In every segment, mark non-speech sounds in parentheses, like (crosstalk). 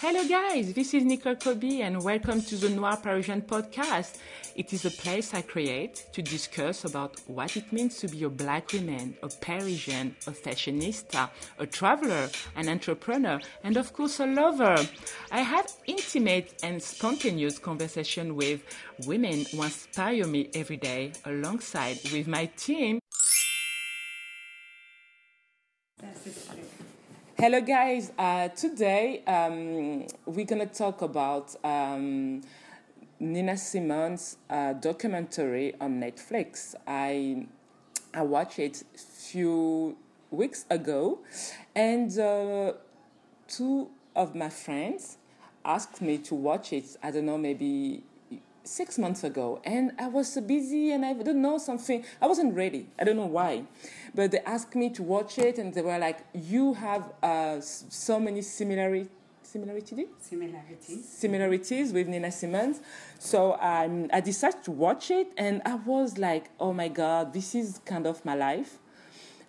Hello, guys. This is Nicholle Kobi, and welcome to the Noir Parisian podcast. It is a place I create to discuss about what it means to be a black woman, a Parisian, a fashionista, a traveler, an entrepreneur, and of course, a lover. I have intimate and spontaneous conversation with women who inspire me every day, alongside with my team. Hello, guys. Uh, today um, we're gonna talk about um, Nina Simone's uh, documentary on Netflix. I I watched it few weeks ago, and uh, two of my friends asked me to watch it. I don't know, maybe six months ago and I was so busy and I don't know something. I wasn't ready. I don't know why. But they asked me to watch it and they were like, You have uh, so many similarities. Similarity? Similarities. Similarities with Nina Simone. So um, I decided to watch it and I was like, oh my God, this is kind of my life.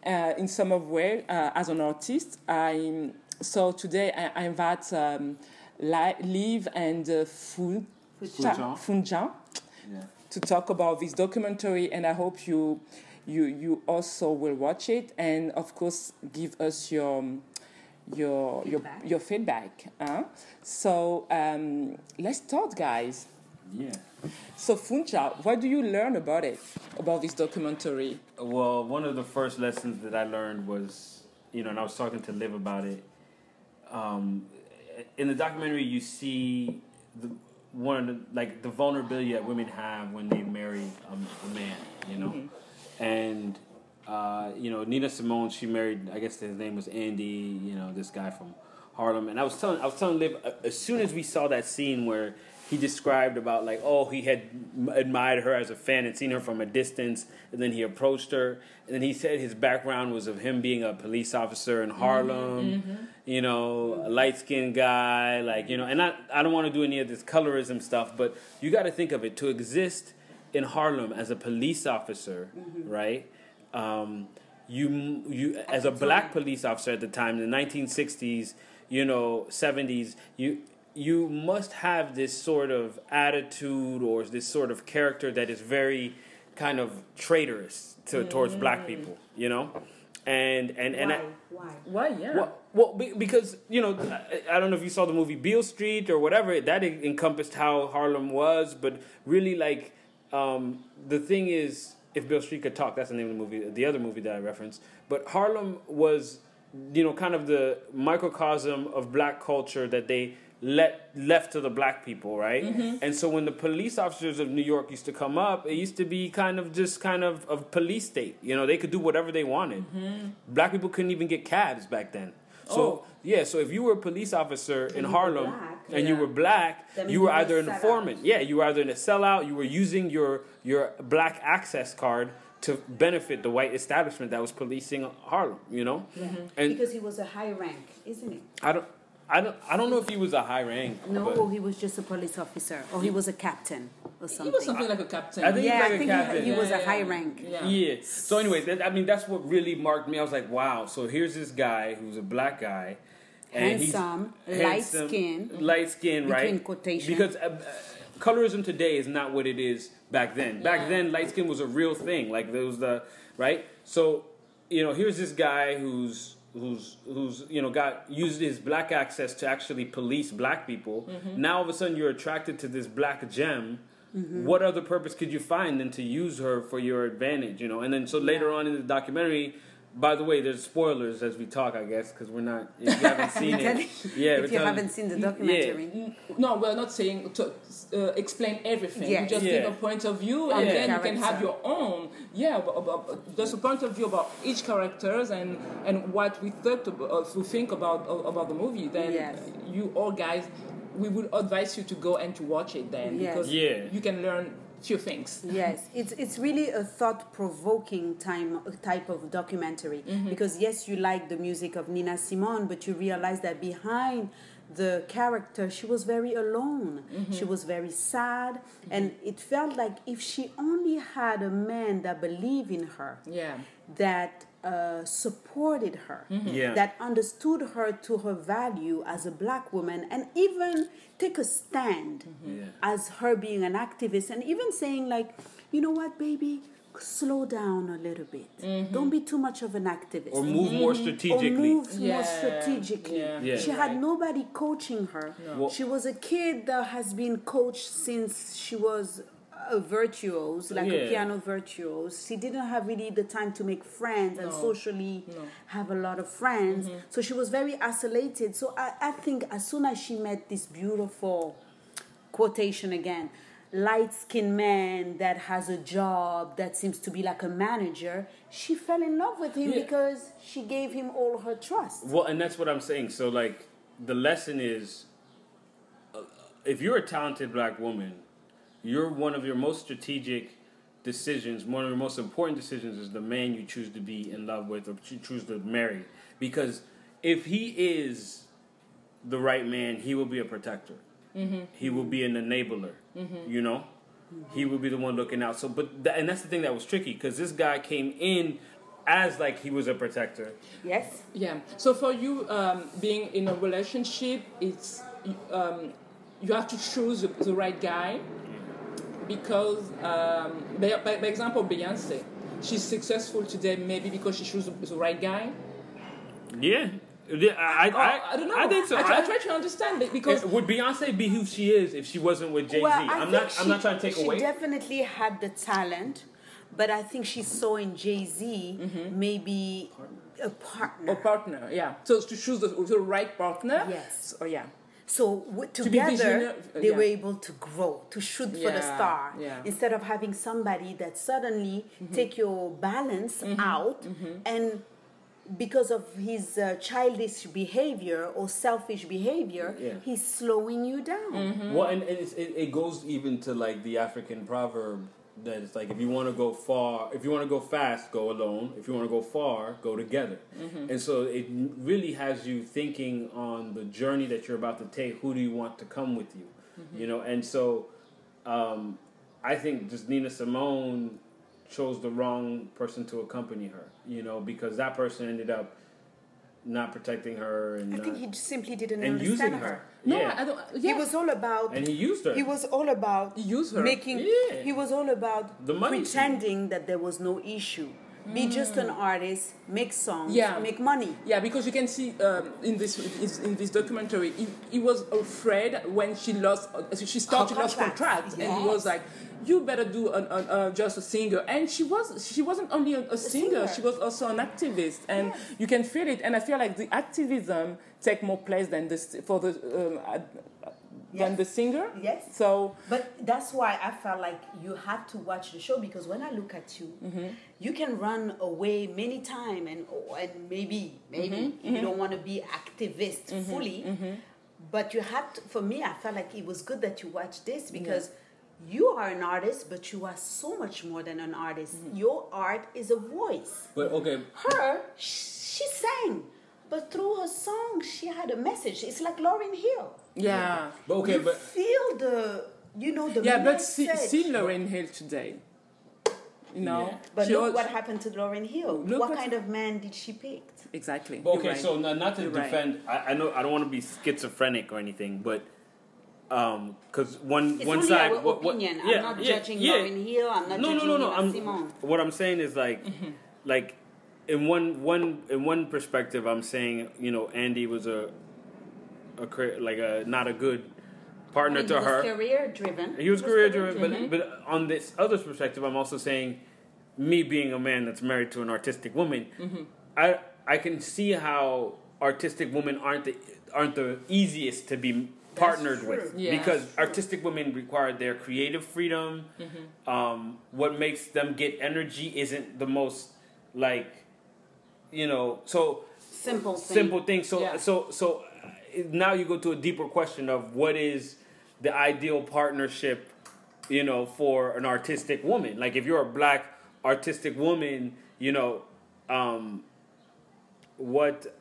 Uh, in some of way, uh, as an artist, I'm so today I, I invite um, Liv and uh, Food Fuchan. Fuchan Yeah. to talk about this documentary, and I hope you you you also will watch it, and of course give us your your Feedback. your your feedback. Huh? So um, let's start, guys. Yeah. So Fuchan, what do you learn about it, about this documentary? Well, one of the first lessons that I learned was, you know, and I was talking to Liv about it. Um, in the documentary, you see the one of the like the vulnerability that women have when they marry a, a man, you know, and uh, you know Nina Simone, she married, I guess his name was Andy, you know, this guy from Harlem, and I was telling, I was telling Liv uh, as soon as we saw that scene where he described about like oh he had admired her as a fan and seen her from a distance and then he approached her and then he said his background was of him being a police officer in mm-hmm. Harlem mm-hmm. you know a light skinned guy like you know and I, I don't want to do any of this colorism stuff but you got to think of it. To exist in Harlem as a police officer mm-hmm. right um, you you as a black police officer at the time in the 1960s you know 70s you you must have this sort of attitude or this sort of character that is very kind of traitorous to, towards black people you know and and and Why? I, Why? Why? Yeah. well, well, be- because you know, I, I don't know if you saw the movie Beale Street or whatever. That en- encompassed how Harlem was, but really, like, um, the thing is, if Beale Street could talk, that's the name of the movie, the other movie that I referenced. But Harlem was, you know, kind of the microcosm of black culture that they let left to the black people, right? Mm-hmm. And so when the police officers of New York used to come up, it used to be kind of just kind of a police state. You know, they could do whatever they wanted. Mm-hmm. Black people couldn't even get cabs back then. So Oh. yeah, so if you were a police officer in Harlem black, and you were black, That you were either an informant. Yeah, you were either in a sellout. You were using your your black access card to benefit the white establishment that was policing Harlem. You know, mm-hmm. and Because he was a high rank, isn't he? I don't. I don't. I don't know if he was a high rank. No, but- he was just a police officer, or he was a captain, or something. He something. was something like a captain. I think yeah, he's like I a think captain. he, he was Yeah, a high rank. Yeah. Yeah. So, anyways, that, I mean, that's what really marked me. I was like, wow. So here's this guy who's a black guy, and Handsome, he's light handsome, skin, light skin, right? between quotation. Because uh, uh, colorism today is not what it is back then. Back then, light skin was a real thing. Like there was the right. So, you know, here's this guy who's who's who's you know got used his black access to actually police black people. Mm-hmm. Now all of a sudden you're attracted to this black gem. Mm-hmm. What other purpose could you find than to use her for your advantage? You know, and then so later on in the documentary. By the way, there's spoilers as we talk, I guess, because we're not. If you haven't seen (laughs) it, (laughs) yeah. if you telling- haven't seen the documentary, No, we're not saying to uh, explain everything. Yes. We just Yeah. give a point of view, and the then you can have your own. Yeah, but, but, but there's a point of view about each characters and and what we thought about, uh, we think about about the movie. Then Yes. you all guys, we would advise you to go and to watch it then Yes. because Yeah. you can learn few things. Yes, it's it's really a thought-provoking time type of documentary Mm-hmm. because yes, you like the music of Nina Simone, but you realize that behind the character, she was very alone. Mm-hmm. She was very sad, and it felt like if she only had a man that believed in her, Yeah. That uh, supported her, mm-hmm. Yeah. that understood her to her value as a black woman, and even take a stand mm-hmm. Yeah. as her being an activist, and even saying like, you know what, baby, slow down a little bit. Mm-hmm. Don't be too much of an activist. Or move more strategically. or strategically. move Yeah, more strategically. yeah, Yeah. She had nobody coaching her. Well- she was a kid that has been coached since she was a virtuose, like Yeah. a piano virtuose. She didn't have really the time to make friends and socially have a lot of friends. Mm-hmm. So she was very isolated. So I, I think as soon as she met this beautiful quotation again light skinned man that has a job that seems to be like a manager, she fell in love with him Yeah. because she gave him all her trust. Well, and that's what I'm saying. So, like, the lesson is uh, if you're a talented black woman, you're one of your most strategic decisions, one of your most important decisions is the man you choose to be in love with or you choose to marry. Because if he is the right man, he will be a protector. He will be an enabler. You know, he will be the one looking out. So, but tha- and that's the thing that was tricky because this guy came in as like he was a protector. Yes? Yeah. So for you, um, being in a relationship, it's um, you have to choose the, the right guy because, um, by, by, by example, Beyonce, she's successful today maybe because she chose the, the right guy. Yeah, Yeah, I, I, Oh, I don't know. I think so. I, try, I- I try to understand it because would Beyonce be who she is if she wasn't with Jay Z? Well, I I'm not. she, I'm not trying to take she away. She definitely had the talent, but I think she saw in Jay Z Mm-hmm. maybe a partner. a partner, yeah. So to choose the, the right partner. Yes. So, yeah. So w- together, visionary- uh, they yeah. were able to grow, to shoot for the star, yeah. instead of having somebody that suddenly Mm-hmm. take your balance out and because of his uh, childish behavior or selfish behavior, Yeah. he's slowing you down. Mm-hmm. Well, and, and it's, it, it goes even to like the African proverb that it's like if you want to go far, if you want to go fast, go alone. If you want to go far, go together. Mm-hmm. And so it really has you thinking on the journey that you're about to take. Who do you want to come with you? Mm-hmm. You know, and so um, I think just Nina Simone chose the wrong person to accompany her. You know, because that person ended up not protecting her and I not- think he simply didn't and understand using her. Her. No, yeah. I don't. He was all about. and he used her. He was all about Use her. making. Yeah. He was all about The money pretending that there was no issue. Be just an artist, make songs, Yeah. make money. Yeah, because you can see um, in this in this documentary, he, he was afraid when she lost, she started to lose contract. contract, and he was like, "You better do an, an, uh, just a singer." And she was she wasn't only a, a singer, singer. she was also an activist, and you can feel it. And I feel like the activism take more place than this for the um, uh, than Yes. the singer. Yes. So But that's why I felt like you had to watch the show because when I look at you, you can run away many times and oh, and maybe maybe you don't want to be activist fully, but you had to, for me I felt like it was good that you watched this because you are an artist, but you are so much more than an artist. Mm-hmm. Your art is a voice. but okay, Her, she sang. But through her song, she had a message. It's like Lauryn Hill. yeah, but okay, you but feel the, you know, the yeah. But see, see Lauryn Hill today. You know, Yeah. But She look was- what happened to Lauryn Hill. Look what what- kind of man did she pick? exactly. But okay, right. so not, not to You're right. defend, I, I know I don't want to be schizophrenic or anything, but um, because one It's one side, our what, what- yeah, I'm not yeah, judging yeah. Lauryn Hill. I'm not no, judging no, no, no. I'm, Simone. what I'm saying is like, (laughs) like in one one in one perspective, I'm saying you know Andy was a a like a not a good partner He to was her. career driven. He was career driven, but but on this other perspective, I'm also saying, me being a man that's married to an artistic woman, I I can see how artistic women aren't the aren't the easiest to be partnered with Yeah. because artistic women require their creative freedom. Um, what makes them get energy isn't the most like, you know, so Simple thing. simple thing. So Yeah. so so now you go to a deeper question of what is the ideal partnership, you know, for an artistic woman. Like if you're a black artistic woman, you know, um, what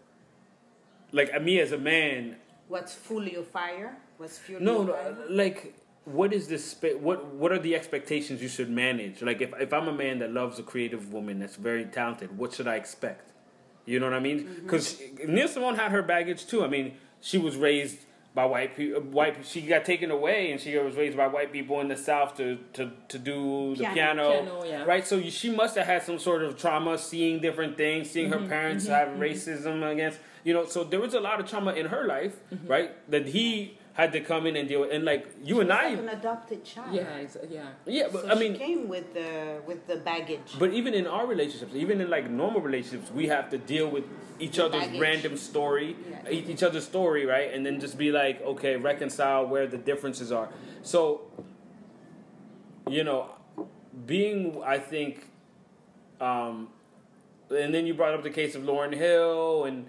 like me as a man, What's full your fire? What's fuel No, no, fire? like what is this? Spe- what what are the expectations you should manage? Like if if I'm a man that loves a creative woman that's very talented, what should I expect? You know what I mean? Mm-hmm. Because Nina Simone had her baggage too. I mean, she was raised by white people. White she got taken away, and she was raised by white people in the South to to, to do the Piano. piano, Piano, yeah. right? So she must have had some sort of trauma, seeing different things, seeing Mm-hmm, her parents have racism against you know. So there was a lot of trauma in her life, Mm-hmm. right? That he had to come in and deal with, and like you and She's I, like an adopted child. Yeah, yeah. yeah, but So I she mean, came with the with the baggage. but even in our relationships, even in like normal relationships, we have to deal with each The other's baggage. random story, Yeah. each other's story, right? And then just be like, okay, reconcile where the differences are. So, you know, being, I think, um, and then you brought up the case of Lauryn Hill and,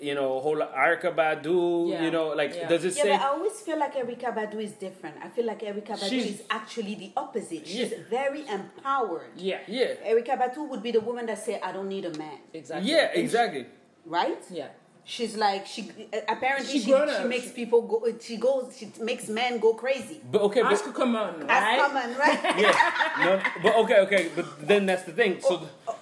you know, whole Erykah Badu, Yeah. you know, like, Yeah. does it yeah, say? but I always feel like Erykah Badu is different. I feel like Erykah Badu She's- is actually the opposite. She's Yeah. very empowered. Yeah. yeah, Erykah Badu would be the woman that say, "I don't need a man," Exactly. yeah, exactly. right? Yeah. She's like she apparently She she, she makes people go. She goes. She makes men go crazy. But okay, but, Ask her, come on, That's right? common, right? yeah, no, but okay, okay, but then that's the thing. So, so or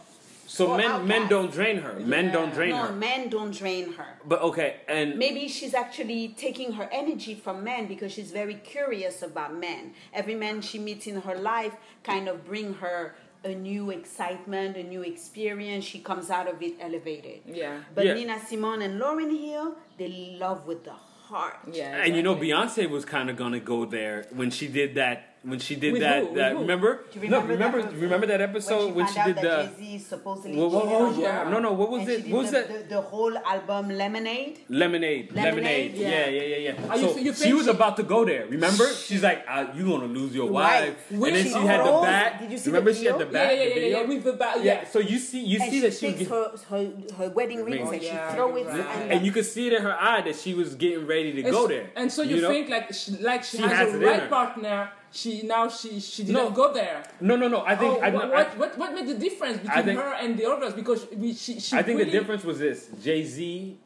men men outcast. don't drain her. Men don't drain no, her. No, men don't drain her. But okay, and Maybe she's actually taking her energy from men because she's very curious about men. Every man she meets in her life kind of bring her a new excitement, a new experience. She comes out of it elevated. Yeah. But Yeah. Nina Simone and Lauryn Hill, they love with the heart. Yeah. and you know. Beyonce was kind of gonna go there when she did that. When she did With that, who? that remember? Do you no, remember remember, that? remember that episode when when she, she, did found the. that Jay-Z supposedly What, what, cheated what on was her, yeah. No, no. What was and it? What was the, that? The, the whole album Lemonade. Lemonade, lemonade, Lemonade? yeah, Yeah. yeah, yeah, yeah. Are you- so you she was she- about to go there. Remember? She's like, uh, "You gonna lose your Right. wife," When and then she she had the froze, bat. did you see Remember the she had the video? Yeah, bat. yeah, yeah, yeah, yeah, with the ba- yeah. yeah. So you see, you see she that she takes her, her, her wedding rings Rings. and she Yeah, throw it. you're. And, and you could see it in her eye that she was getting ready to go there. And so you, think like she, like she, She has, has a right partner. She now she she didn't No. go there. No, no, no. I think oh, I, what, I, what, what what made the difference between think- her and the others? Because we, she, she I think really, the difference was this: Jay Z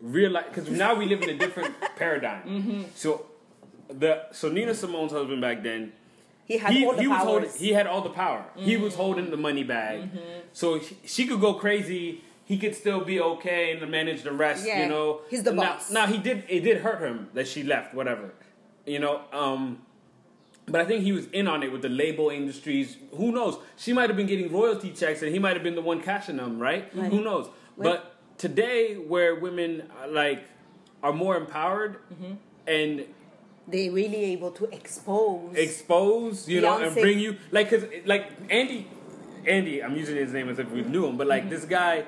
realized because now we live in a different (laughs) paradigm. Mm-hmm. So the so Nina Simone's husband back then. he had He, all the he was holding he had all the power. He Mm-hmm. was holding the money bag, so she, she could go crazy. He could still be okay and manage the rest. Yeah, you know, he's the now, boss. Now he did it did hurt him that she left. Whatever, you know. Um, but I think he was in on it with the label industries. Who knows? She might have been getting royalty checks, and he might have been the one cashing them. Right? Right. Who knows? But today, where women uh, like are more empowered Mm-hmm. and they really able to expose. expose, you know, and bring you like because like Andy, Andy, I'm using his name as if we knew him, but like this guy,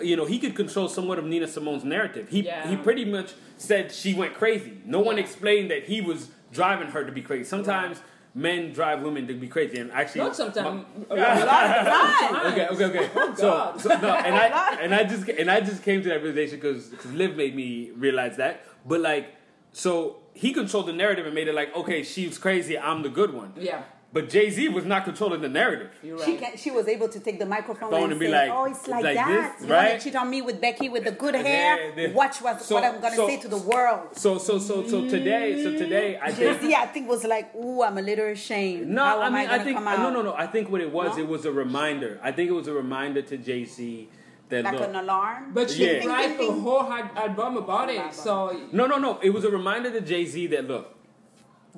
you know, he could control somewhat of Nina Simone's narrative. He Yeah. he pretty much said she went crazy. No one explained that he was driving her to be crazy. Sometimes men drive women to be crazy, and actually, not sometimes. my- (laughs) a lot of times. Okay, okay, okay. Oh, so, God. so no, and (laughs) I and I just and I just came to that realization because Liv made me realize that. But like, so he controlled the narrative and made it like, okay, she's crazy, I'm the good one. Yeah, But Jay Z was not controlling the narrative. you're She can, she was able to take the microphone Phone and, and be say, like- "Oh, it's like, like that. this, you want right? to cheat on me with Becky with the good Yeah, hair? the- Watch what, So- what I'm gonna so- say to the world." So so so so today so today I Jay think Z, I think was like, "Ooh, I'm a little ashamed. no How I am mean gonna I think come out? no no no I think what it was No? it was a reminder. I think it was a reminder to Jay Z that like look, an alarm." But she Yeah. write a whole album about it. So no no no it was a reminder to Jay Z that look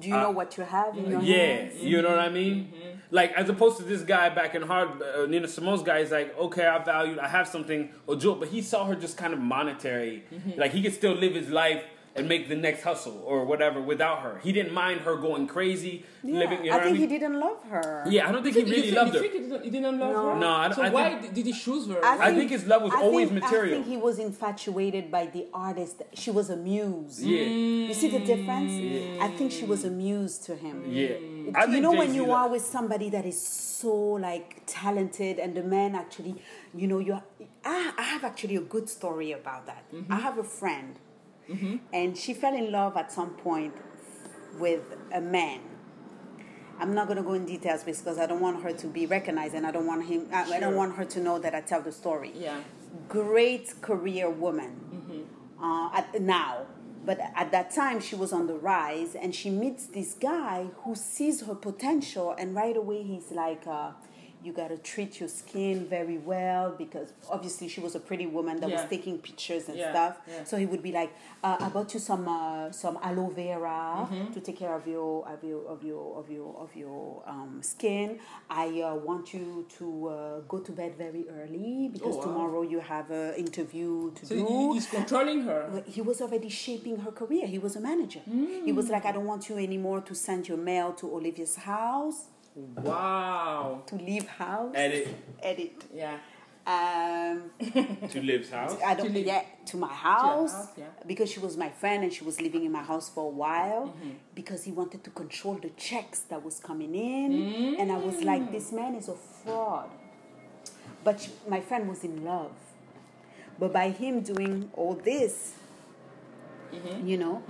Do you know what you have in your Uh, yeah hands? you know what I mean. Like as opposed to this guy back in hard, uh, Nina Simone's guy is like, okay, I value, I have something, or Jewel, but he saw her just kind of monetary, like he could still live his life and make the next hustle or whatever without her. He didn't mind her going crazy, Yeah, living. You know I think I mean? he didn't love her. Yeah, I don't think he You really think- loved you her. he didn't, love No. her? No, I So I why think- did he choose her? I think his love was I always think- material. I think he was infatuated by the artist. She was a muse. Yeah, You see the difference? I think she was a muse to him. yeah. I you know when Jay-Z you lo- are with somebody that is so like talented and the man actually you know you I, I have actually a good story about that Mm-hmm. i have a friend and she fell in love at some point with a man i'm not going to go in details because i don't want her to be recognized and i don't want him I, I don't want her to know that i tell the story Yeah. great career woman Mm-hmm. uh, at, now But at that time, she was on the rise, and she meets this guy who sees her potential, and right away he's like. Uh, you got to treat your skin very well because obviously she was a pretty woman that Yeah. was taking pictures and Yeah, stuff. yeah. So he would be like, uh, "I bought you some uh, some aloe vera Mm-hmm. to take care of your of your of your of your of your um, skin. I uh, want you to uh, go to bed very early because Oh, wow. tomorrow you have an interview to So do." he- he's controlling her. He was already shaping her career. He was a manager. He was like, I don't want you anymore to send your mail to Olivia's house, Wow. to leave house, Edit edit. Yeah. Um, (laughs) to Liv's house. I don't To live- yeah to my house, house, yeah. because she was my friend and she was living in my house for a while Mm-hmm. because he wanted to control the checks that was coming in Mm. and I was like this man is a fraud but she- my friend was in love but by him doing all this Mm-hmm. you know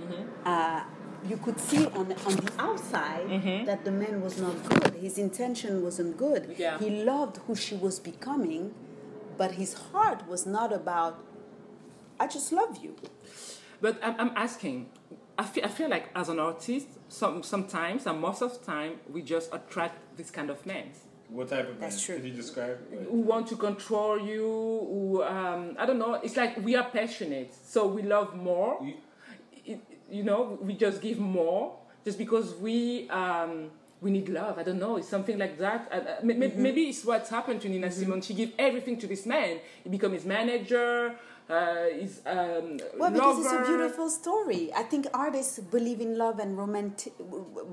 uh, you could see on on the outside that the man was not good his intention wasn't good Yeah. he loved who she was becoming but his heart was not about i just love you But I'm, I'm asking, I feel, I feel like as an artist, some, sometimes and most of the time, we just attract this kind of men What type of That's man? true. Could you describe? who want to control you, who, um, I don't know, it's like we are passionate, so we love more. You- It- you know, we just give more just because we. Um, we need love. I don't know. It's something like that. Uh, uh, may- may- Maybe it's what's happened to Nina Simone. She gave everything to this man. He became his manager, uh, his um, well because it's a beautiful story i think artists believe in love and romantic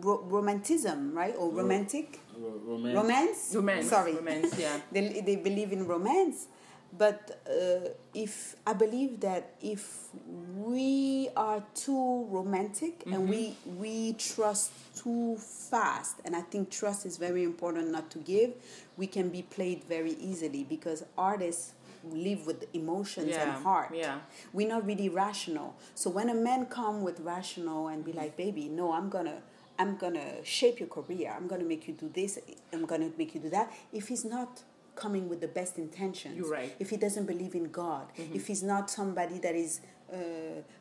ro- romanticism right or romantic Ro- romance. romance Romance. sorry Romance, yeah. (laughs) they, they believe in romance but uh, if i believe that if we are too romantic and we we trust too fast and i think trust is very important not to give we can be played very easily because artists live with emotions and heart. yeah. we're not really rational. So when a man come with rational and be like baby no i'm gonna i'm gonna shape your career. I'm gonna make you do this. I'm gonna make you do that. If he's not coming with the best intentions You're right. if he doesn't believe in god Mm-hmm. if he's not somebody that is uh,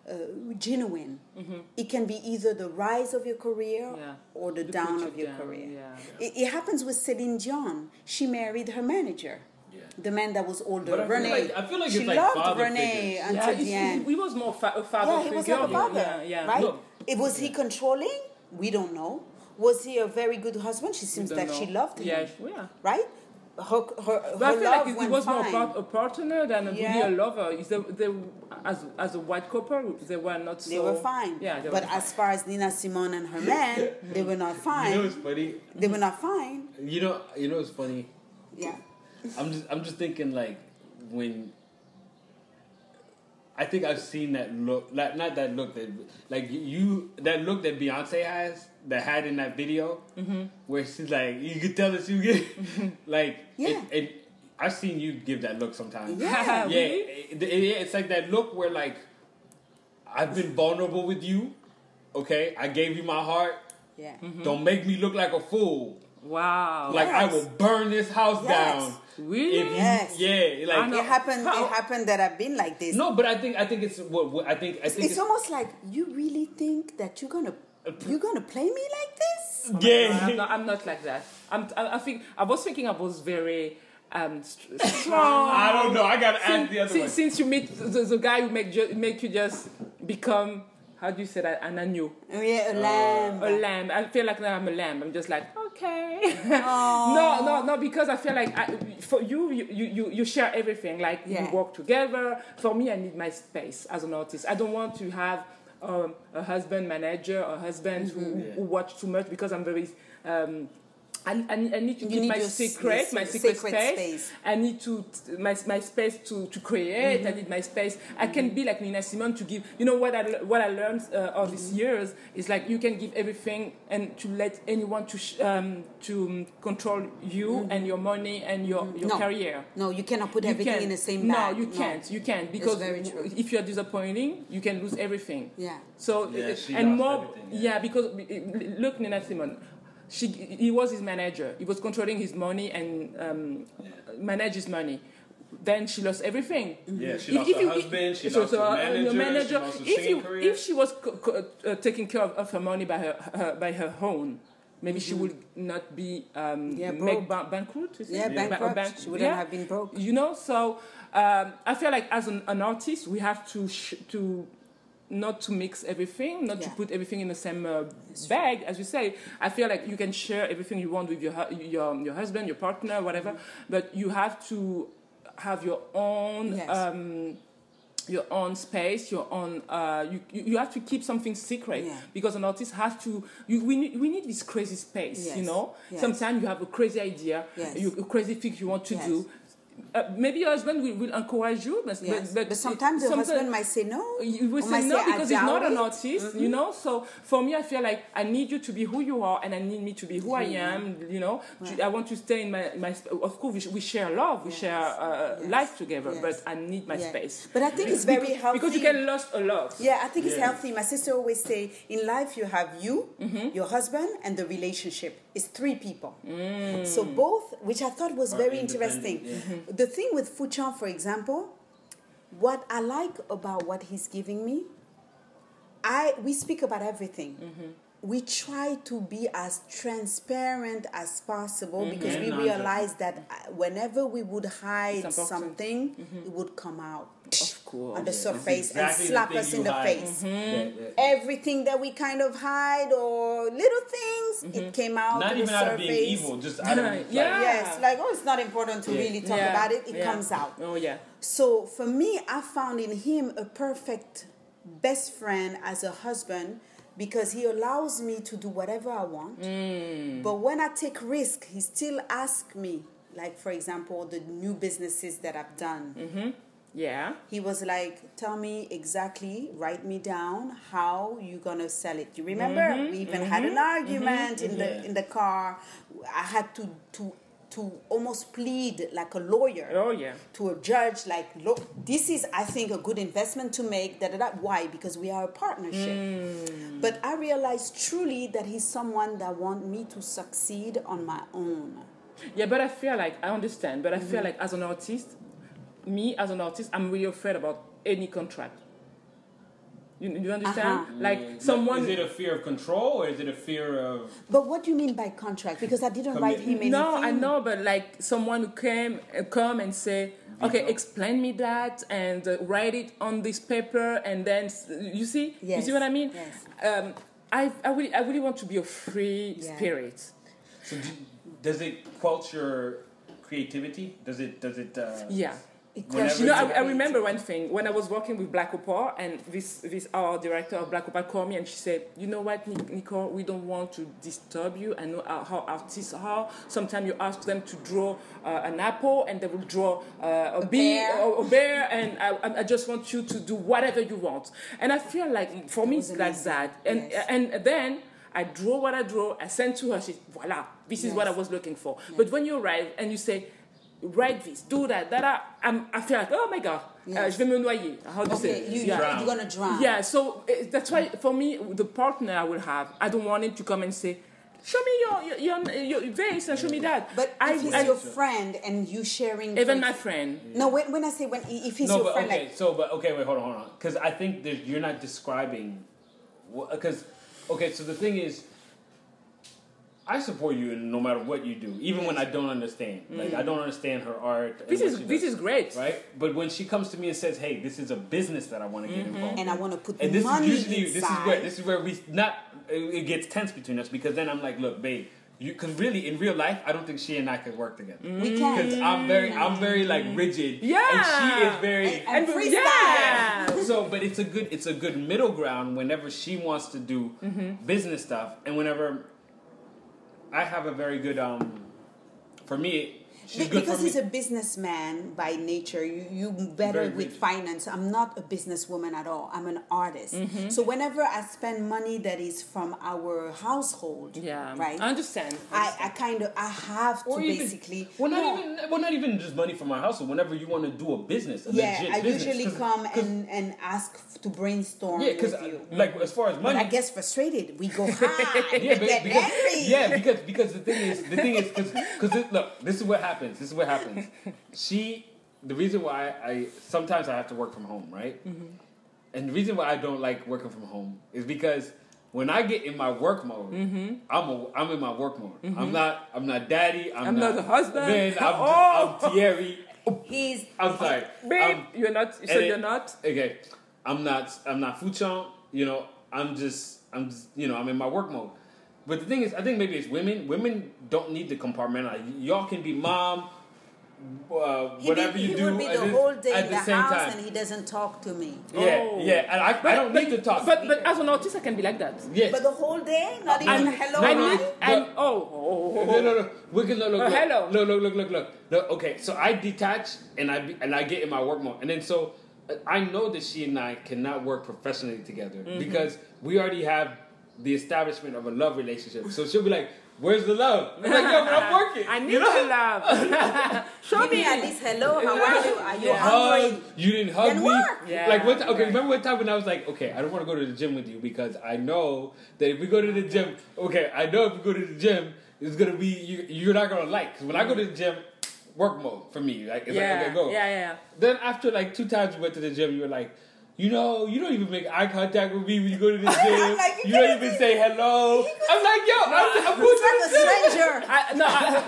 uh, genuine Mm-hmm. it can be either the rise of your career Yeah. or the, The down of your down, career yeah. It, it happens with celine dion she married her manager Yeah. the man that was older But I feel like- I feel like she it's like loved father Rene figures. until yeah, the it's- end. he was more fa- a father Yeah, he was like a father, Yeah, yeah. right? Look. It was he controlling? We don't know. Was he a very good husband? She seems that know. she loved him, Yeah, yeah. right? Her, her, But I feel love like it, went it was more fine. part, a partner than a Yeah. really a lover. Is they, they, as as a white couple, they were not so. They were fine. Yeah, they but were as far as Nina Simone and her man, (laughs) they were not fine. You know what's funny? they were not fine. You know, you know what's funny? Yeah. I'm just, I'm just thinking like when. I think I've seen that look, like not that look that, like you, that look that Beyonce has, that had in that video, mm-hmm. where she's like, you could tell that she get, mm-hmm. (laughs) like, Yeah. it, it, I've seen you give that look sometimes. Yeah. (laughs) yeah, it- it- yeah, it's like that look where like I've been vulnerable with you. Okay, I gave you my heart. Yeah. Mm-hmm. Don't make me look like a fool. Wow. Like I will burn this house Yes. down. Really? If you, Yes. yeah, like. It happened. How- It happened that I've been like this. no, but I think I think it's what, what I think I think it's almost like you really think that you're gonna you're gonna play me like this. No, yeah. I'm not, I'm not like that. I'm, I, I think I was thinking I was very um, (laughs) strong. I don't know. I gotta ask Since, the other since, one. since you meet the, the guy who make ju- make you just become how do you say that an agneau, Oh, yeah, a lamb. a lamb. I feel like now I'm a lamb. I'm just like okay. (laughs) no, no, no. Because I feel like I, for you, you, you, you- you share everything. Like Yeah. we work together. For me, I need my space as an artist. I don't want to have um, a husband manager or husband who, Mm-hmm. who watch too much because I'm very. Um, I, I, I need to You keep need my your s- secret, your my se- secret, space. space. I need to my, my space to, to create. Mm-hmm. I need my space. I can be like Nina Simone to give. You know what I what I learned uh, all these Mm-hmm. years is like you can give everything and to let anyone to sh- um, to control you and your money and your your Mm-hmm. No. career. No, you cannot put You everything can't. in the same bag. no, bag. you can't. You can't because very true. if you're disappointing, you can lose everything. Yeah. So Yeah, and more, everything, yeah. yeah. because look, Nina Simone, she he was his manager. He was controlling his money and um, manage his money. then she lost everything. Yeah, she If- lost if her you- husband, she so- lost so, her uh, manager, your she lost if singing you career. if she was co- co- uh, taking care of, of her money by her, her by her own, maybe she would not be um, Yeah, make broke. ba- bankrupt. is it? Yeah, Ba- bankrupt. bank- She wouldn't yeah. have been broke. You know, so um, I feel like as an, an artist, we have to sh- to not to mix everything, not to put everything in the same uh, bag, as you say. I feel like you can share everything you want with your your your husband, your partner, whatever, but you have to have your own. Yes. Um, your own space, your own. Uh, you, you have to keep something secret Yeah. because an artist has to. You, we need we need this crazy space, you know. Yes. Sometimes you have a crazy idea, Yes. you, a crazy thing you want to Yes. do. Uh, maybe your husband will, will encourage you, but, Yes. but, But, sometimes the sometimes- husband might say no. you will say no say, because he's not doubt an it." artist, you know. So for me, I feel like I need you to be who you are, and I need me to be who I am. You know, Right. I want to stay in my my. sp- Of course, we, we share love, we share uh, Yes. life together, Yes. but I need my Yeah. space. But I think it's very because, healthy. because you get lost a lot. Yeah, I think it's Yeah. healthy. My sister always say, in life you have you, Mm-hmm. your husband, and the relationship. It's three people. Mm. So both, which I thought was Are very interesting. yeah. Mm-hmm. The thing with Fuchan, for example, what I like about what he's giving me, I we speak about everything. Mm-hmm. We try to be as transparent as possible Mm-hmm. because we realize that uh, whenever we would hide something, Mm-hmm. it would come out Of course. on the surface exactly and slap us in the hide. face. Mm-hmm. yeah. Everything that we kind of hide or little things, it came out Not to even the out of surface. being evil, just out of Yeah, like, yeah. Yes, like oh, it's not important to Yeah. really talk Yeah, about it. It yeah. comes out. Oh yeah. So for me, I found in him a perfect best friend as a husband because he allows me to do whatever I want. Mm. But when I take risk, he still asks me, like for example, the new businesses that I've done. Mm-hmm. Yeah. He was like, "Tell me exactly, write me down how you're gonna sell it." You remember? Mm-hmm. We even had an argument in the Yeah. in the car. I had to to to almost plead like a lawyer Oh yeah. to a judge like look this is i think a good investment to make da, da, da. why because we are a partnership Mm. but i realized truly that he's someone that want me to succeed on my own Yeah, but I feel like I understand, but I feel Mm-hmm. like as an artist, me as an artist, I'm really afraid about any contract. You, you understand? Uh-huh. Like Like, someone. Is it a fear of control or is it a fear of? but what do you mean by contract because i didn't write him anything no, I know, but like someone who came uh, come and say, okay, Veto. explain me that and uh, write it on this paper, and then you see, you see what I mean? yes. Um, I, I really, I really want to be a free Yeah. spirit. So do, does it quench your creativity? Does it? Does it? Uh, Yeah. You know, I, I remember one thing when I was working with Black Opal, and this this our director of Black Opal called me and she said, "You know what, Nicole, we don't want to disturb you. I know how how artists are. Sometimes you ask them to draw uh, an apple, and they will draw uh, a, bee bear. or a bear, and I, I- just want you to do whatever you want." And I feel like for me it's like amazing. that, and Yes. and then. I draw what I draw. I send to her. She, voila, this is what I was looking for. But when you arrive and you say, write this, do that, that, that I'm, I feel like, oh my god, Yes. uh, je vais me noyer. How do you okay say? you, yeah. Drown. you're gonna drown Yeah, so uh, that's why for me, the partner I will have, I don't want him to come and say, show me your your, your, your vase and show me that. but I, if he's I- your friend and you sharing even for- my friend. no when, when i say when if he's no, your but friend okay. like so, but okay, wait, hold on, hold on. Because I think you're not describing. Because, okay, so the thing is, I support you no matter what you do, even when I don't understand. Like I mm. don't understand her art. This what is she this does, is great. right. But when she comes to me and says, "Hey, this is a business that I want to get mm-hmm. involved," and i want to put and this money is usually inside this is where this is where we not it, it gets tense between us because then I'm like, look, babe, you because really in real life, I don't think she and I could work together mm. we can because I'm very I'm very like rigid, Yeah. and she is very. And- and (laughs) freestyle. yeah. so, but it's a good it's a good middle ground whenever she wants to do Mm-hmm. business stuff, and whenever I have a very good um, for me, she's good because for me. he's a businessman by nature you you better Very with rich. finance i'm not a businesswoman at all i'm an artist Mm-hmm. so whenever i spend money that is from our household Yeah, right I understand. I, I kind of I have to Or even- basically well, not No. even well, not even just money from my household. Whenever you want to do a business, a yeah legit I business, usually 'cause- come 'cause- and and ask to brainstorm yeah, because like as far as but money, I guess frustrated we go (laughs) high yeah, but, get because, angry yeah, because because the thing is the thing is because look, this is what happens. This is what happens. (laughs) She the reason why I sometimes I have to work from home, right? Mm-hmm. And the reason why I don't like working from home is because when I get in my work mode, I'm a, I'm in my work mode. I'm not I'm not daddy. I'm, Mm-hmm. I'm not the husband. Man, (laughs) I'm, Oh. I'm Thierry. He's I'm sorry. Babe, I'm- you're not. So and it- you're not. Okay, I'm not. I'm not Fuchan. You know, I'm just. I'm just. You know, I'm in my work mode. But the thing is, I think maybe it's women. Women don't need to compartmentalize. Y'all can be mom, uh, he, whatever be, you he do would be at the this- whole day at in the the same house time. and he doesn't talk to me. yeah, Oh. yeah, and I, I don't but, need to talk. But but as an artist, I can be like that. yes. But the whole day, not even And hello, I hi. need and oh, oh, oh, No, no, no. We can look, look, Uh, look. hello. Look, look, look, look, look. No, okay, so I detach and I be, and I get in my work mode, and then so uh, I know that she and I cannot work professionally together Mm-hmm. because we already have the establishment of a love relationship. So she'll be like, "Where's the love?" I'm like, "Yo, but I'm (laughs) working." I need you know? to love. (laughs) Show Give me me at least hello. How are you? Are you Yeah. hungry? Hug, you didn't hug Then me. work. Yeah, like what? Okay, right. remember one time when I was like, okay, I don't want to go to the gym with you because I know that if we go to the gym, okay, I know if we go to the gym, it's gonna be you, you're not gonna like. 'Cause when I go to the gym, work mode for me. Like it's Yeah, like okay, go. yeah, yeah. Then after like two times we went to the gym, you were like. You know, you don't even make eye contact with me when you go to the (laughs) gym. like, you you don't even even- say hello. I'm like, yo, I'm, I'm going like to a the gym. stranger. I, no, I,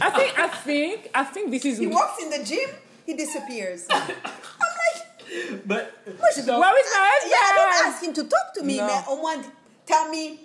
(laughs) I think I think I think this is. He walks in the gym, he disappears. (laughs) I'm like, But Moi, je- so, Where is my yeah, I don't ask him to talk to me, No. mais au moins tell me.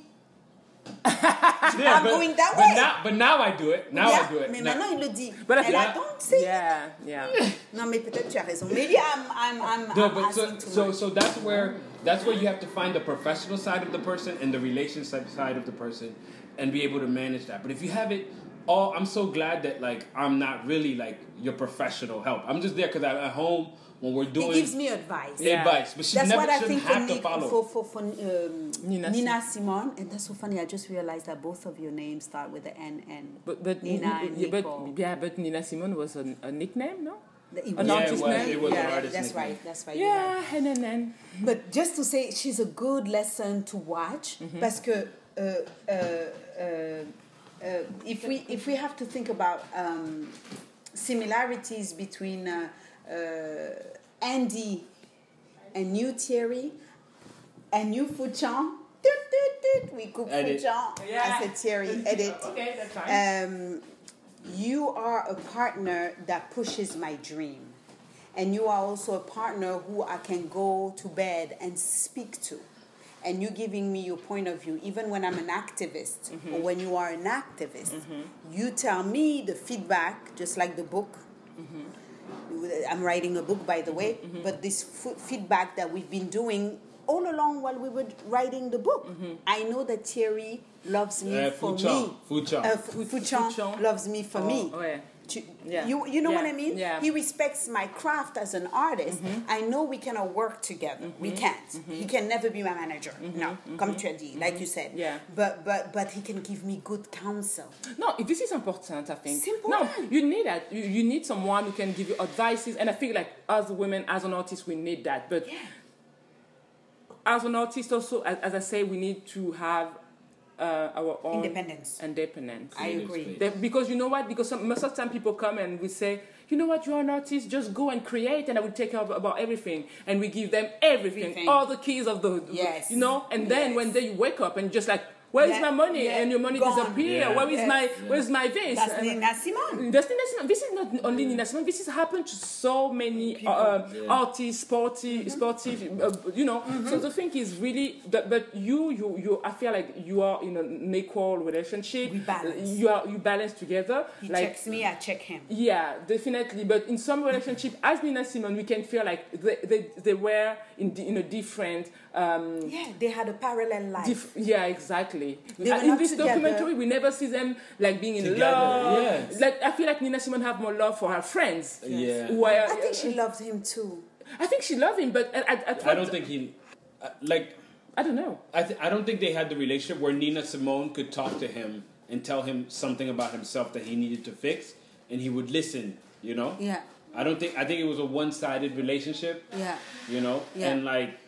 Yeah, I'm but, going that but way. Now, but now I do it. Now yeah, I do it. mais Now- maintenant il le dit. But think- I don't say. Yeah, yeah. (laughs) Non, mais peut-être tu as raison. Maybe I'm, I'm, I'm, No, I'm but so, so so that's where that's where you have to find the professional side of the person and the relationship side of the person, and be able to manage that. But if you have it all, I'm so glad that like I'm not really like your professional help. I'm just there because I'm at home when we're He doing gives me advice. Yeah. advice, but she That's never what I shouldn't think for, to Nick, for, for, for um, Nina Nina, Simone. And that's so funny. I just realized that both of your names start with the N and But but Nina and yeah, but yeah, but Nina Simone was a, a nickname, no? It An was- Yeah, it artist was- name. it was an yeah, artist that's nickname. right. That's right. you're right. Yeah, and then then. But just to say, she's a good lesson to watch Mm-hmm. parce que uh, uh, uh, uh, if we if we have to think about um, similarities between uh, Uh, Andy and new Thierry and new Fuchan. We cook Edit. Fuchan. I Yeah. said Thierry. (laughs) Edit. Okay, that's fine. Um, you are a partner that pushes my dream. And you are also a partner who I can go to bed and speak to. And you giving me your point of view, even when I'm an activist or mm-hmm. when you are an activist, mm-hmm. you tell me the feedback, just like the book. Mm-hmm. I'm writing a book, by the way, but this f- feedback that we've been doing all along while we were writing the book. I know that Thierry loves me Uh, for Fuchan. me. Fuchan. Uh, F- Fuchan Fuchan. loves me for Oh, me. oh, yeah. To- Yeah. You, you know what I mean? yeah. He respects my craft as an artist. Mm-hmm. I know we cannot work together. We mm-hmm. can't. Mm-hmm. He can never be my manager. No, comme tu as dit, like you said. Yeah. But but but he can give me good counsel. No, this is important. I think. It's important. No, you need that. You, you need someone who can give you advices, and I feel like as women, as an artist, we need that. But Yeah. as an artist, also, as, as I say, we need to have uh, our own Independence. Independence. I agree. space. That- because you know what? Because some, most of the time people come and we say, you know what? You're an artist. Just go and create, and I will take care of about everything. And we give them everything, Everything. all the keys of the, Yes. you know. And then Yes. when they wake up and just like, where is Yeah. my money? Yeah. And your money Gone. disappear. Yeah. Where is Yes. my Where's my this? That's And- Nina Simone. that's Nina Simone. This is not only Nina Simone. This has happened to so many uh, Yeah. artists, sporty, sportive. Uh, you know. So the thing is really, that, but you, you, you. I feel like you are in an equal relationship. We balance. You are you balance together. He like checks me, I check him. yeah, definitely. But in some relationship, as Nina Simone, we can feel like they, they, they were in, the, in a different. Um, Yeah, they had a parallel life. Dif- yeah, exactly. They were in not this together. documentary, we never see them like being in Together, love. yes. Like I feel like Nina Simone have more love for her friends. Yeah. Who are- I think she loves him too. I think she loved him, but at, at, at I don't think he uh, like. I don't know. I, th- I don't think they had the relationship where Nina Simone could talk to him and tell him something about himself that he needed to fix, and he would listen. You know. Yeah, I don't think. I think it was a one-sided relationship. yeah. You know. Yeah. And like.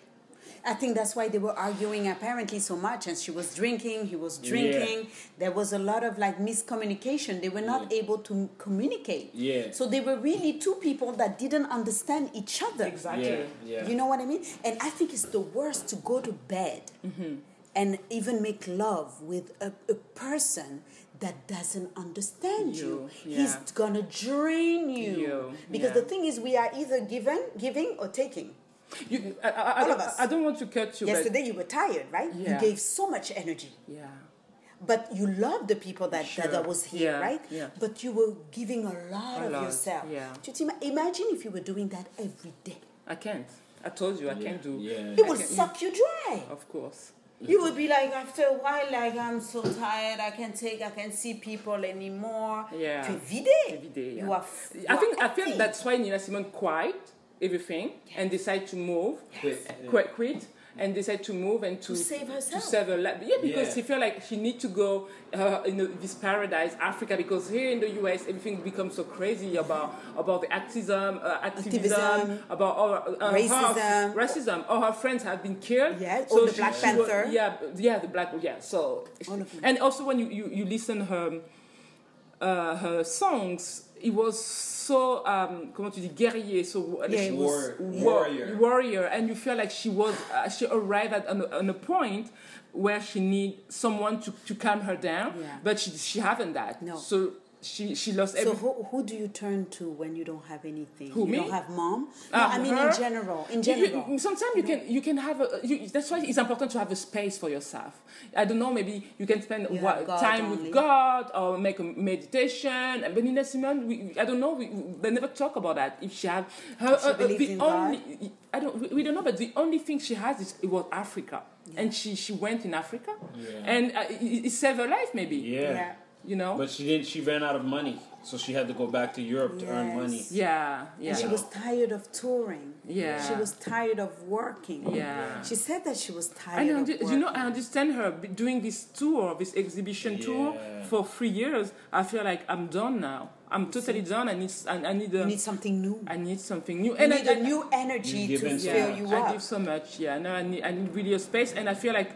I think that's why they were arguing apparently so much. And she was drinking, he was drinking. There was a lot of like miscommunication. They were not able to communicate. Yeah. So they were really two people that didn't understand each other. Exactly. Yeah, yeah. You know what I mean? And I think it's the worst to go to bed Mm-hmm. and even make love with a, a person that doesn't understand you. You, He's gonna drain you. You, Because yeah. the thing is, we are either given, giving, or taking. You, I, I, I, All don't, of us. I don't want to cut you, Yesterday, you were tired, right? Yeah. You gave so much energy. yeah. But you loved the people that, Sure. that was here, Yeah, right? yeah. But you were giving a lot A of lot, yourself. yeah. Just ima- imagine if you were doing that every day. I can't. I told you I Yeah, can't do. yeah. It would I can- suck you dry. Of course. You would be like, after a while, like, I'm so tired, I can't take, I can't see people anymore. Yeah. Tu es vidé. Every day, yeah. You are. f- you I are think I feel empty. that's why Nina Simone quit everything and decide to move, Quit, yeah. quit, quit, and decide to move and to, To save herself. To save her life. Yeah, because Yeah. she felt like she need to go uh, in the, this paradise, Africa, because here in the US everything becomes so crazy about about the activism, uh, activism, Activism. about all, uh, Racism. Her, racism. All her friends have been killed. Yeah, all the Black was- Panther. yeah, yeah, the Black. Yeah, so All of them. and also when you you, you listen her uh, her songs, it was so um, comment tu dis guerrier, so Yeah, she was was- war- warrior. warrior, and you feel like she was uh, she arrived at on a, on a point where she need someone to, to calm her down, Yeah. but she she haven't that. No. So she she lost everything. So who, who do you turn to when you don't have anything? Who, you me? don't have mom? No, Ah, I mean her? in general. In You- you- general. sometimes you can you can have a you, that's why it's important to have a space for yourself. I don't know, maybe you can spend You what, time only. with God or make a meditation. And Benina Simon, we, I don't know, we, we- they never talk about that. If she have her, She uh, believed the in only I don't we, we don't know, but the only thing she has is it was Africa, and she she went in Africa, Yeah. and uh, it, it saved her life maybe. Yeah. yeah. You know. But she didn't. She ran out of money, so she had to go back to Europe to earn money. yeah, yeah. And she was tired of touring. Yeah. She was tired of working. Yeah. She said that she was I tired know, of you know, I understand her doing this tour, this exhibition tour for three years. I feel like I'm done now. I'm totally done. I need, I, I need, a, you need something new. I need something new. You and need I, a new energy to in fill much. you I give so much. Yeah, no, I need, I need really a space, and I feel like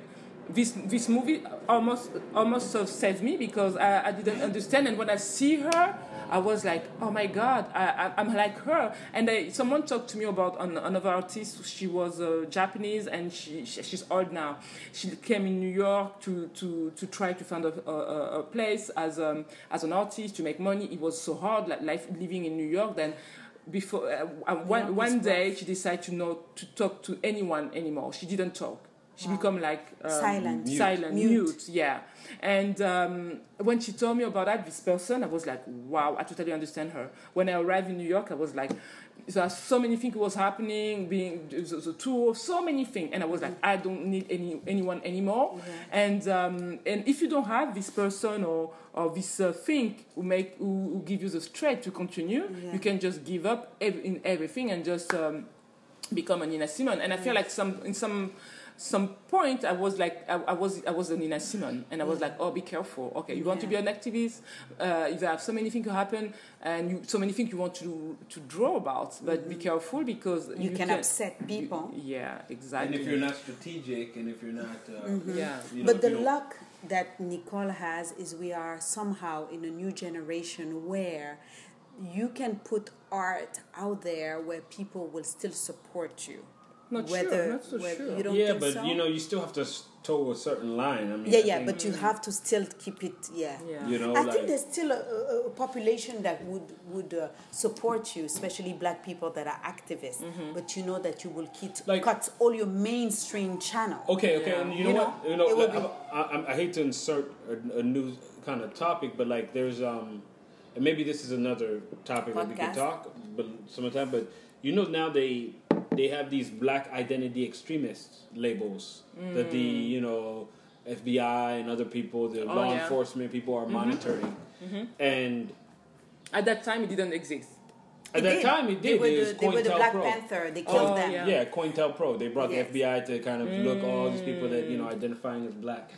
this this movie almost almost saved me because I, I didn't understand, and when I see her. I was like, oh my God, I, I, I'm like her. And I, someone talked to me about an, another artist. She was uh, Japanese and she, she she's old now. She came in New York to, to, to try to find a, a, a place as um, as an artist to make money. It was so hard, like life living in New York. Then before uh, uh, one one day she decided to not to talk to anyone anymore. She didn't talk. She become like um, Silent. Mute. silent, Mute. mute. yeah. And um, when she told me about that, this person, I was like, wow, I totally understand her. When I arrived in New York, I was like, there are so many things was happening, being the, the tour, so many things, and I was like, I don't need any anyone anymore. And um, and if you don't have this person or or this uh, thing who make who, who give you the strength to continue, Yeah. you can just give up ev- in everything and just um, become an Nina Simone. And I feel like some in some some point I was like I, I was I was a Nina Simone and I was like oh be careful okay you want to be an activist uh, you have so many things to happen and you, so many things you want to to draw about but be careful because Mm-hmm. you, can, upset people. you- yeah exactly And if you're not strategic, and if you're not, uh, Mm-hmm. yeah you know, But the you luck that Nicholle has is we are somehow in a new generation where you can put art out there where people will still support you. Not sure, not so whether- sure. You don't yeah, think but so? you know, you still have to toe a certain line. I mean, yeah, I yeah, think, but you have to still keep it. Yeah. yeah you know, I like think there's still a, a, a population that would would uh, support you, especially black people that are activists. Mm-hmm. But you know that you will keep Like- cut all your mainstream channel. Okay, okay, Yeah. and you You know, know, what? You know, it would like, I, I, I hate to insert a, a new kind of topic, but like there's um, and maybe this is another topic that we could talk, but sometime. But you know, now they they have these black identity extremists labels that the mm. you know FBI and other people, the Oh, law yeah. enforcement people are mm-hmm. monitoring, mm-hmm. and at that time it didn't exist at They that did. time it They did. were It was the, they were the Black COINTELPRO. Panther. They killed Oh, them. yeah. Yeah, COINTELPRO. They brought Yes. the FBI to kind of look all these people that you know mm. identifying as black.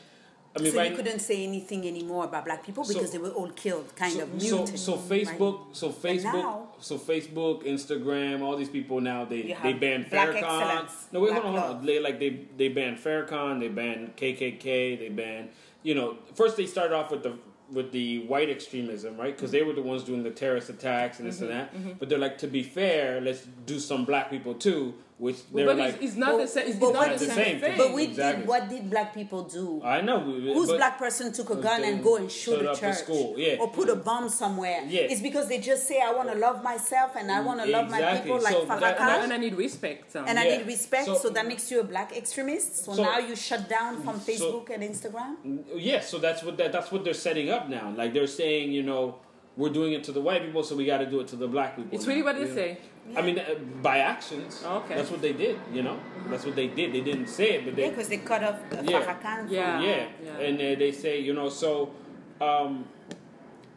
I mean, so right you couldn't say anything anymore about black people So- because they were all killed, kind so, of so, muted. so right? Facebook, so Facebook, now- so Facebook, Instagram, all these people now they they have ban black Farrakhan. excellence, No, wait, black hold on, hold on. They like they they ban Farrakhan, they ban KKK, they ban. You know, first they started off with the with the white extremism, right? Because they were the ones doing the terrorist attacks and this Mm-hmm, and that. But they're like, to be fair, let's do some black people too, which they're but like. it's, it's not But- the same. It's but not what the did- same, same thing. but we Exactly. did. What did black people do? I know. Whose black person took a gun and go and shoot a church school, yeah. or put a bomb somewhere? Yeah. It's because they just say, "I want to love myself and I want to love my Exactly. people," like So that- Farrakhan. and I need respect. um, and I Yeah. need respect, So- so, that makes you a black extremist. So, So- now you shut down from so- Facebook and Instagram. Yes, so that's what that, that's what they're setting up now. Like they're saying, you know, we're doing it to the white people, so we got to do it to the black people. It's now, really what they you know? Say. I mean, uh, by actions. Okay. That's what they did. You know, that's what they did. They didn't say it, but they Yeah, because they cut off Yeah. Farrakhan. Yeah. yeah, yeah. and uh, they say, you know, so, um,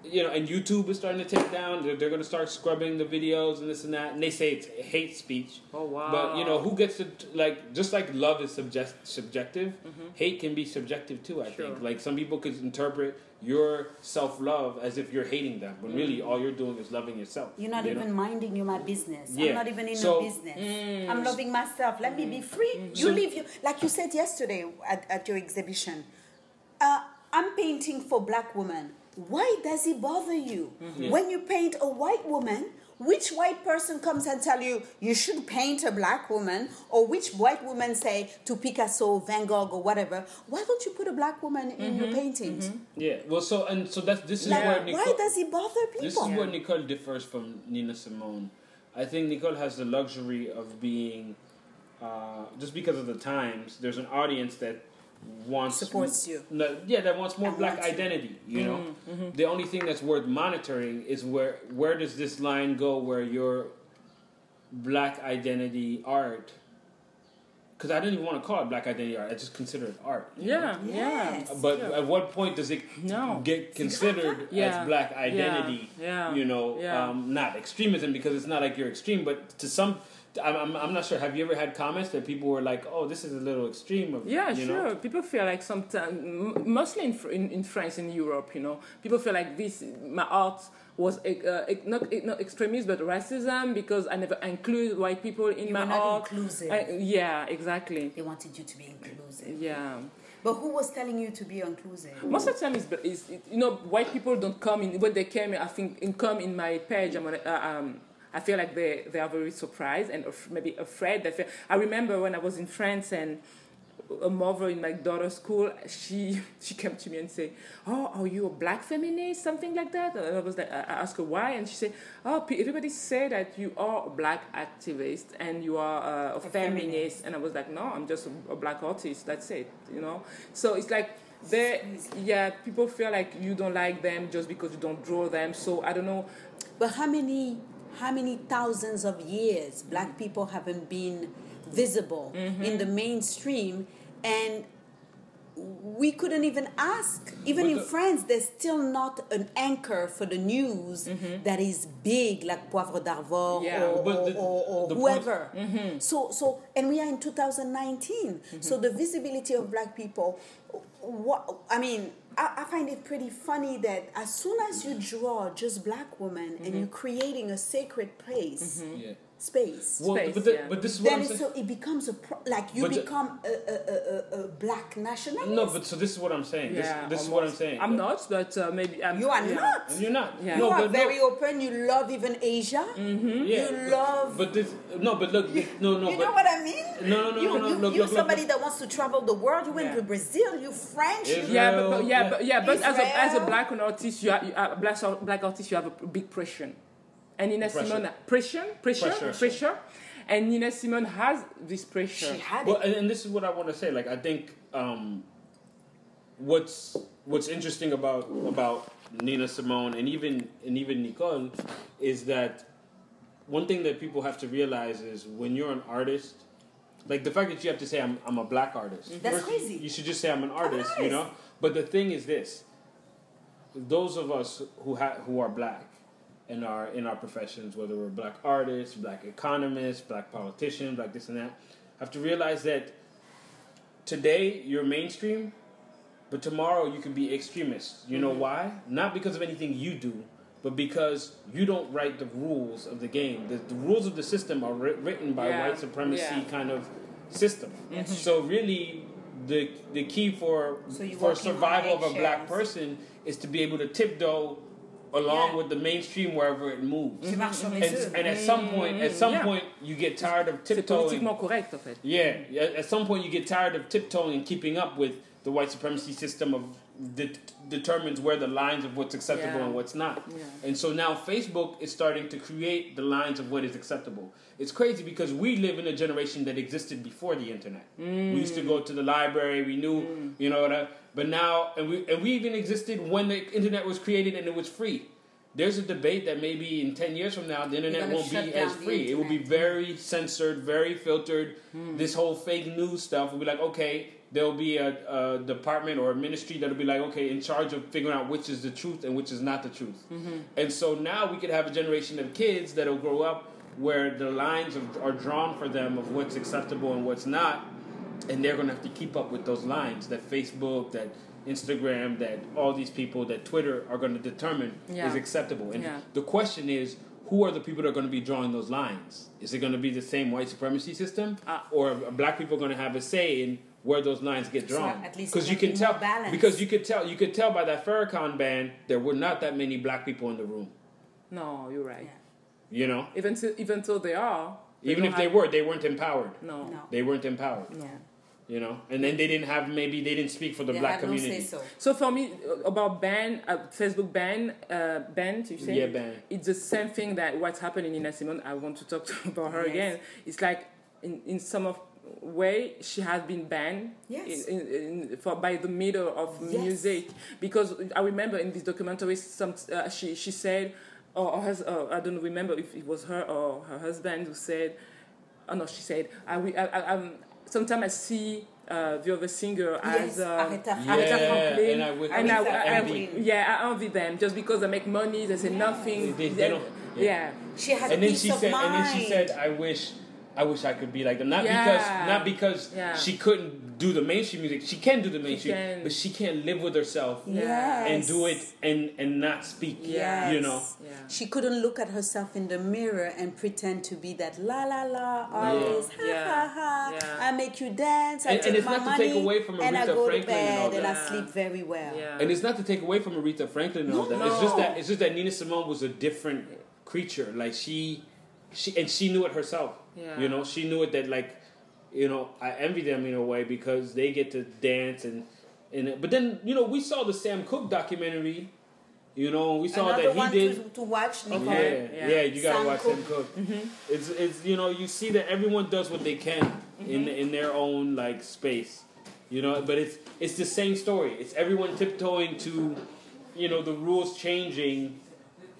you know, and YouTube is starting to take down. They're, they're going to start scrubbing the videos and this and that, and they say it's hate speech. Oh wow. But you know, who gets to like just like love is subject subjective, Mm-hmm. hate can be subjective too. I Sure. think like some people could interpret your self love as if you're hating them, when really Mm-hmm. all you're doing is loving yourself. You're not you even know? minding your my business. Yeah. I'm not even in So- your business. Mm. I'm loving myself. Let me be free. You So- live you like you said yesterday at, at your exhibition. Uh, I'm painting for black women. Why does it bother you? Mm-hmm. When you paint a white woman, which white person comes and tell you you should paint a black woman, or which white woman say to Picasso, Van Gogh, or whatever? Why don't you put a black woman in Mm-hmm. your paintings? Yeah. Well, so and so that's this is Like, where why Nicholle. does it bother people? This is where Nicholle differs from Nina Simone. I think Nicholle has the luxury of being, uh, just because of the times. There's an audience that wants Supports you. No, yeah, that wants more And black wants you. identity. You know, Mm-hmm, the only thing that's worth monitoring is where where does this line go where your black identity art. Because I don't even want to call it black identity art. I just consider it art. you know? yeah, yeah. Yes. But Yeah. at what point does it No. get considered (laughs) Yeah. as black identity? Yeah. You know, Yeah. um, not extremism because it's not like you're extreme, but to some, I'm, I'm, I'm not sure. Have you ever had comments that people were like, "Oh, this is a little extreme"? Of, Yeah, you sure. Know? People feel like sometimes, mostly in, in in France, in Europe, you know, people feel like this my art was uh, not not extremist but racism because I never include white people in You my were not art. inclusive. I- yeah, exactly. They wanted you to be inclusive. Yeah. But who was telling you to be inclusive? Most of the time, is, is you know white people don't come in when they came. I think in come in my page. I'm gonna, uh, um, I feel like they they are very surprised and af- maybe afraid. They feel, I remember when I was in France and a mother in my daughter's school, she (laughs) she came to me and said, "Oh, are you a black feminist? Something like that." And I was like, I asked her why, and she said, "Oh, everybody say that you are a black activist and you are uh, a, feminist. feminist. And I was like, "No, I'm just a, a black artist. That's it." You know. So it's like they, yeah, people feel like you don't like them just because you don't draw them. So I don't know. But how many how many thousands of years black people haven't been visible in the mainstream and we couldn't even ask. Even in France, there's still not an anchor for the news that is big, like Poivre d'Arvor Yeah. or, or, the- or, or whoever. So, so, and we are in 2019. So the visibility of black people. What I mean, I, I find it pretty funny that as soon as you draw just black women and you're mm-hmm. creating a sacred place, mm-hmm. Yeah. space. Well, Space, but, the, yeah. but this is what then I'm saying. so it becomes a pro- like you But become a, a, a, a, a black nationalist. No, but so this is what I'm saying. Yeah, this this is what I'm saying. I'm not, but uh, maybe I'm, you are yeah. not. You're not. Yeah. No, you are very no. open. You love even Asia. Mm-hmm. Yeah, you love- But this no, but look, (laughs) no, no, you but know what I mean? No, no, no, you, no, no, You, look, you look, look, somebody look. that wants to travel the world. You went Yeah. to Brazil. You French. Israel. Yeah, but, but yeah, Yeah. but yeah, but as a, as a black artist, you are, you are black black artist, you have a big pressure, and Nina Pressure. Simone pressure, pressure, Pressure. pressure, and Nina Simone has this pressure. She had Well, it. and, and this is what I want to say. Like, I think um, what's what's interesting about about Nina Simone and even and even Nicholle is that one thing that people have to realize is when you're an artist, like the fact that you have to say I'm I'm a black artist. That's First, crazy. You should just say I'm an artist. You artist. know. But the thing is this: those of us who ha- who are black and are in our professions, whether we're black artists, black economists, black politicians, black this and that, have to realize that today you're mainstream, but tomorrow you can be extremist. You know Mm-hmm. why? Not because of anything you do, but because you don't write the rules of the game. The, the rules of the system are writ- written by Yeah. white supremacy Yeah. kind of system. Mm-hmm. So really, the the key for So for survival of a black person is to be able to tiptoe along Yeah. with the mainstream wherever it moves. Tu marches sur les And, and at some point, at mm-hmm. some Yeah. point, you get tired of tiptoeing. politiquement correct en fait. Yeah, at at some point you get tired of tiptoeing and keeping up with the white supremacy system of that determines where the lines of what's acceptable Yeah. and what's not. Yeah. And so now Facebook is starting to create the lines of what is acceptable. It's crazy because we live in a generation that existed before the internet. We used to go to the library, we knew, you know, that, but now and we and we even existed when the internet was created and it was free. There's a debate that maybe in 10 years from now the internet won't be as free. It will be very censored, very filtered. This whole fake news stuff will be like, okay, there'll be a, a department or a ministry that'll be like, okay, in charge of figuring out which is the truth and which is not the truth. And so now we could have a generation of kids that'll grow up where the lines of, are drawn for them of what's acceptable and what's not, and they're going to have to keep up with those lines that Facebook, that Instagram, that all these people, that Twitter are going to determine Yeah. is acceptable. And Yeah. the question is, who are the people that are going to be drawing those lines? Is it going to be the same white supremacy system, Ah. or are black people going to have a say in where those lines get So drawn? at least Because you can can tell, more because you could tell, you could tell by that Farrakhan band there were not that many black people in the room. No, you're right. Yeah. You know, Even so, even though they are, they even if they were, they weren't empowered. No. No. They weren't empowered. Yeah. You know, and then they didn't have maybe they didn't speak for the They black had no community. say so. So for me, uh, about ban, uh, Facebook ban, uh, ban, you say? Yeah, ban. It's the same thing that what's happening in Nina Simone. I want to talk to, (laughs) about her Yes. again. It's like in, in some of way she has been banned Yes. in, in, in, for by the middle of Yes. music because I remember in this documentary some uh, she she said or, or has, uh, I don't remember if it was her or her husband who said oh no she said I, wi- I, I um, sometimes I see uh, the other singer Yes, as um, Aretha Yeah, Aretha Franklin, and I would- and I, I- I- yeah, I envy them just because they make money. They say nothing. They- they don't- yeah. yeah. She had and then peace she of said, mind. and then she said, "I wish, I wish I could be like them." Not Yeah. because, not because Yeah. she couldn't do the mainstream music. She can do the mainstream, can. but she can't live with herself Yeah. and do it and and not speak. Yes. You know. Yeah. She couldn't look at herself in the mirror and pretend to be that la la la artist. Ha Yeah. ha ha. Yeah. I make you dance. I And- and take it's my not to money, take away from and I Aretha go to Franklin and all bed and I that. sleep very well. Yeah. And it's not to take away from Aretha Franklin and all that. It's just that it's just that Nina Simone was a different creature. Like she, she and she knew it herself. Yeah. You know, she knew it that like, you know, I envy them in a way because they get to dance and and but then you know we saw the Sam Cooke documentary. You know, we saw Another that he did. to, to watch, Nicholle. Yeah, Yeah. yeah, you gotta Sam watch Cooke. Sam Cooke. Mm-hmm. It's it's you know you see that everyone does what they can in mm-hmm. in their own like space, you know. But it's it's the same story. It's everyone tiptoeing to, you know, the rules changing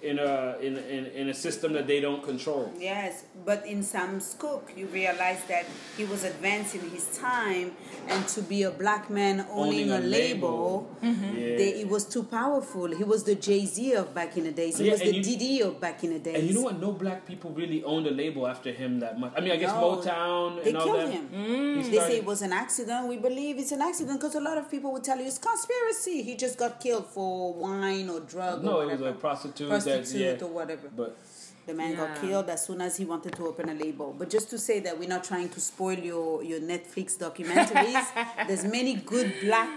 in a in in, in a system that they don't control. Yes, but in Sam Cooke, you realize that he was advancing his time, and to be a black man owning, a, label, Yeah. Mm-hmm. they, it was too powerful. He was the Jay Z of back in the days. He Yeah, was the and you- DD of back in the days. and you know what? No black people really owned a label after him that much. I mean, I guess No, Motown They and all killed that. him. He mm. They say it was an accident. We believe it's an accident because a lot of people would tell you it's conspiracy. He just got killed for wine or drug no, or it was whatever. a prostitute. prostitute that, yeah, or whatever. but The man got killed as soon as he wanted to open a label. But just to say that we're not trying to spoil your, your Netflix documentaries. (laughs) There's many good black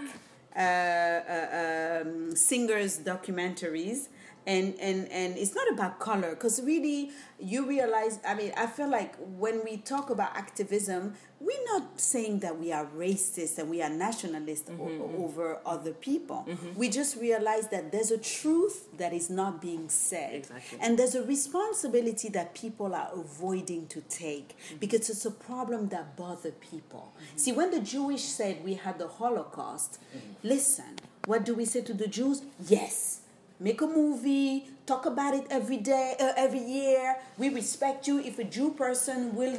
uh, uh, um, singers documentaries. And, and, and it's not about color because really you realize i mean i feel like when we talk about activism we're not saying that we are racist and we are nationalist o- mm-hmm, mm-hmm. over other people mm-hmm. we just realize that there's a truth that is not being said Exactly. and there's a responsibility that people are avoiding to take because it's a problem that bother people. See, when the Jewish said we had the Holocaust, listen, what do we say to the Jews? Yes. Make a movie, talk about it every day, uh, every year. We respect you. If a Jew person will,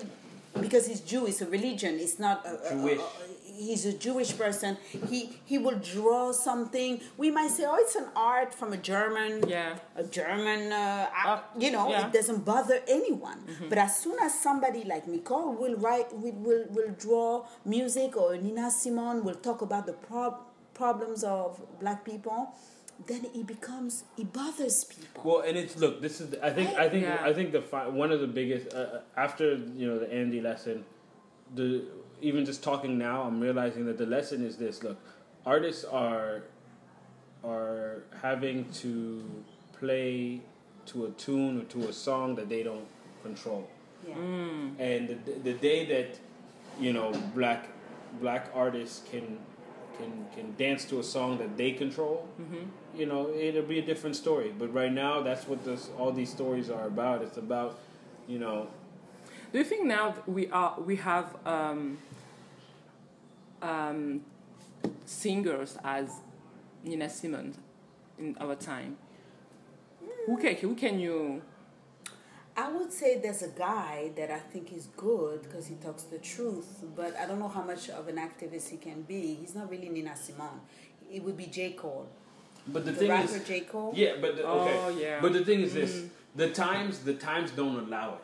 because he's Jew, it's a religion. It's not a, a- a- Jewish. he's a Jewish person. He he will draw something. We might say, oh, it's an art from a German Yeah. a German, uh, Uh, you know, yeah. it doesn't bother anyone. But as soon as somebody like Nicholle will write, will, will, will draw music or Nina Simone will talk about the prob- problems of black people, then it becomes it bothers people. Well, and it's look. This is. I think. I think. Yeah. I think the fi- one of the biggest uh, uh, after you know the Andy lesson, the even just talking now, I'm realizing that the lesson is this. Look, artists are are having to play to a tune or to a song that they don't control. Yeah. Mm. and the, the day that you know black black artists can can can dance to a song that they control mm-hmm. You know it'll be a different story but right now that's what this all these stories are about it's about you know Do you think now we are we have um, um, singers as Nina Simone in our time? Who can who can you? I would say there's a guy that I think is good because he talks the truth, but I don't know how much of an activist he can be. He's not really Nina Simone. It would be J. Cole. But the, The thing rapper is J. Cole? yeah but the, okay Oh, yeah. but the thing is this the times the times don't allow it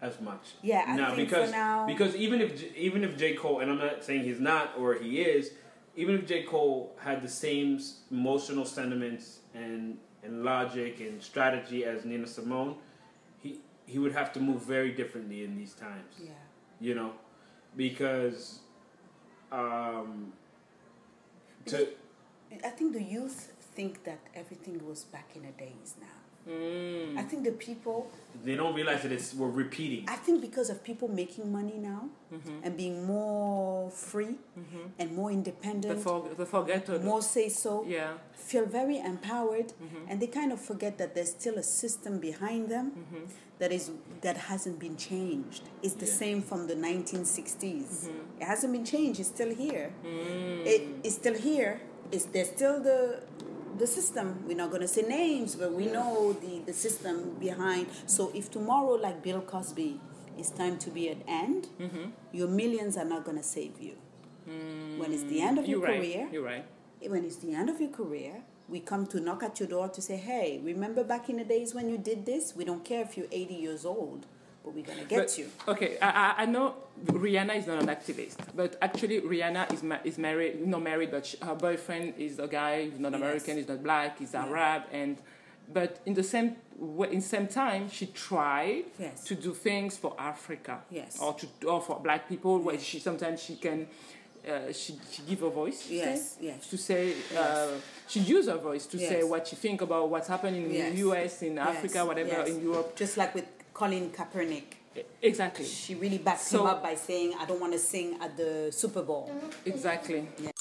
as much Yeah, I now think for because now- because even if J- even if J Cole and I'm not saying he's not or he is even if J Cole had the same emotional sentiments and and logic and strategy as Nina Simone he he would have to move very differently in these times Yeah. you know because um to I think the youth think that everything was back in the days now. Mm. I think the people, they don't realize that it's we're repeating. I think because of people making money now mm-hmm. and being more free mm-hmm. and more The independent, for, the forgotten. more say so, Yeah. feel very empowered mm-hmm. and they kind of forget that there's still a system behind them that is that hasn't been changed. It's the Yeah. same from the 1960s it hasn't been changed. It's still here. Mm. It, it's still here. It's there's still the the system we're not going to say names but we know the the system behind so if tomorrow like bill cosby it's time to be at end mm-hmm. your millions are not going to save you mm, when it's the end of your You're right. career You're right. when it's the end of your career, we come to knock at your door to say, hey, remember back in the days when you did this? We don't care if you're 80 years old, but we're going to get But- you. Okay, I, I- I know Rihanna is not an activist, but actually Rihanna is ma- is married, not married, but she, her boyfriend is a guy. He's not Yes. American. He's not black. He's Arab, and but in the same in same time, she tried Yes. to do things for Africa, Yes. or to or for black people. Where she sometimes she can. Uh, she, she give her voice Yes, say, yes. to say uh, she use her voice to say what she think about what's happening in Yes. the U.S. in Africa whatever yes. in Europe Just like with Colin Kaepernick. exactly She really backed So- him up by saying, I don't want to sing at the Super Bowl. exactly Yeah.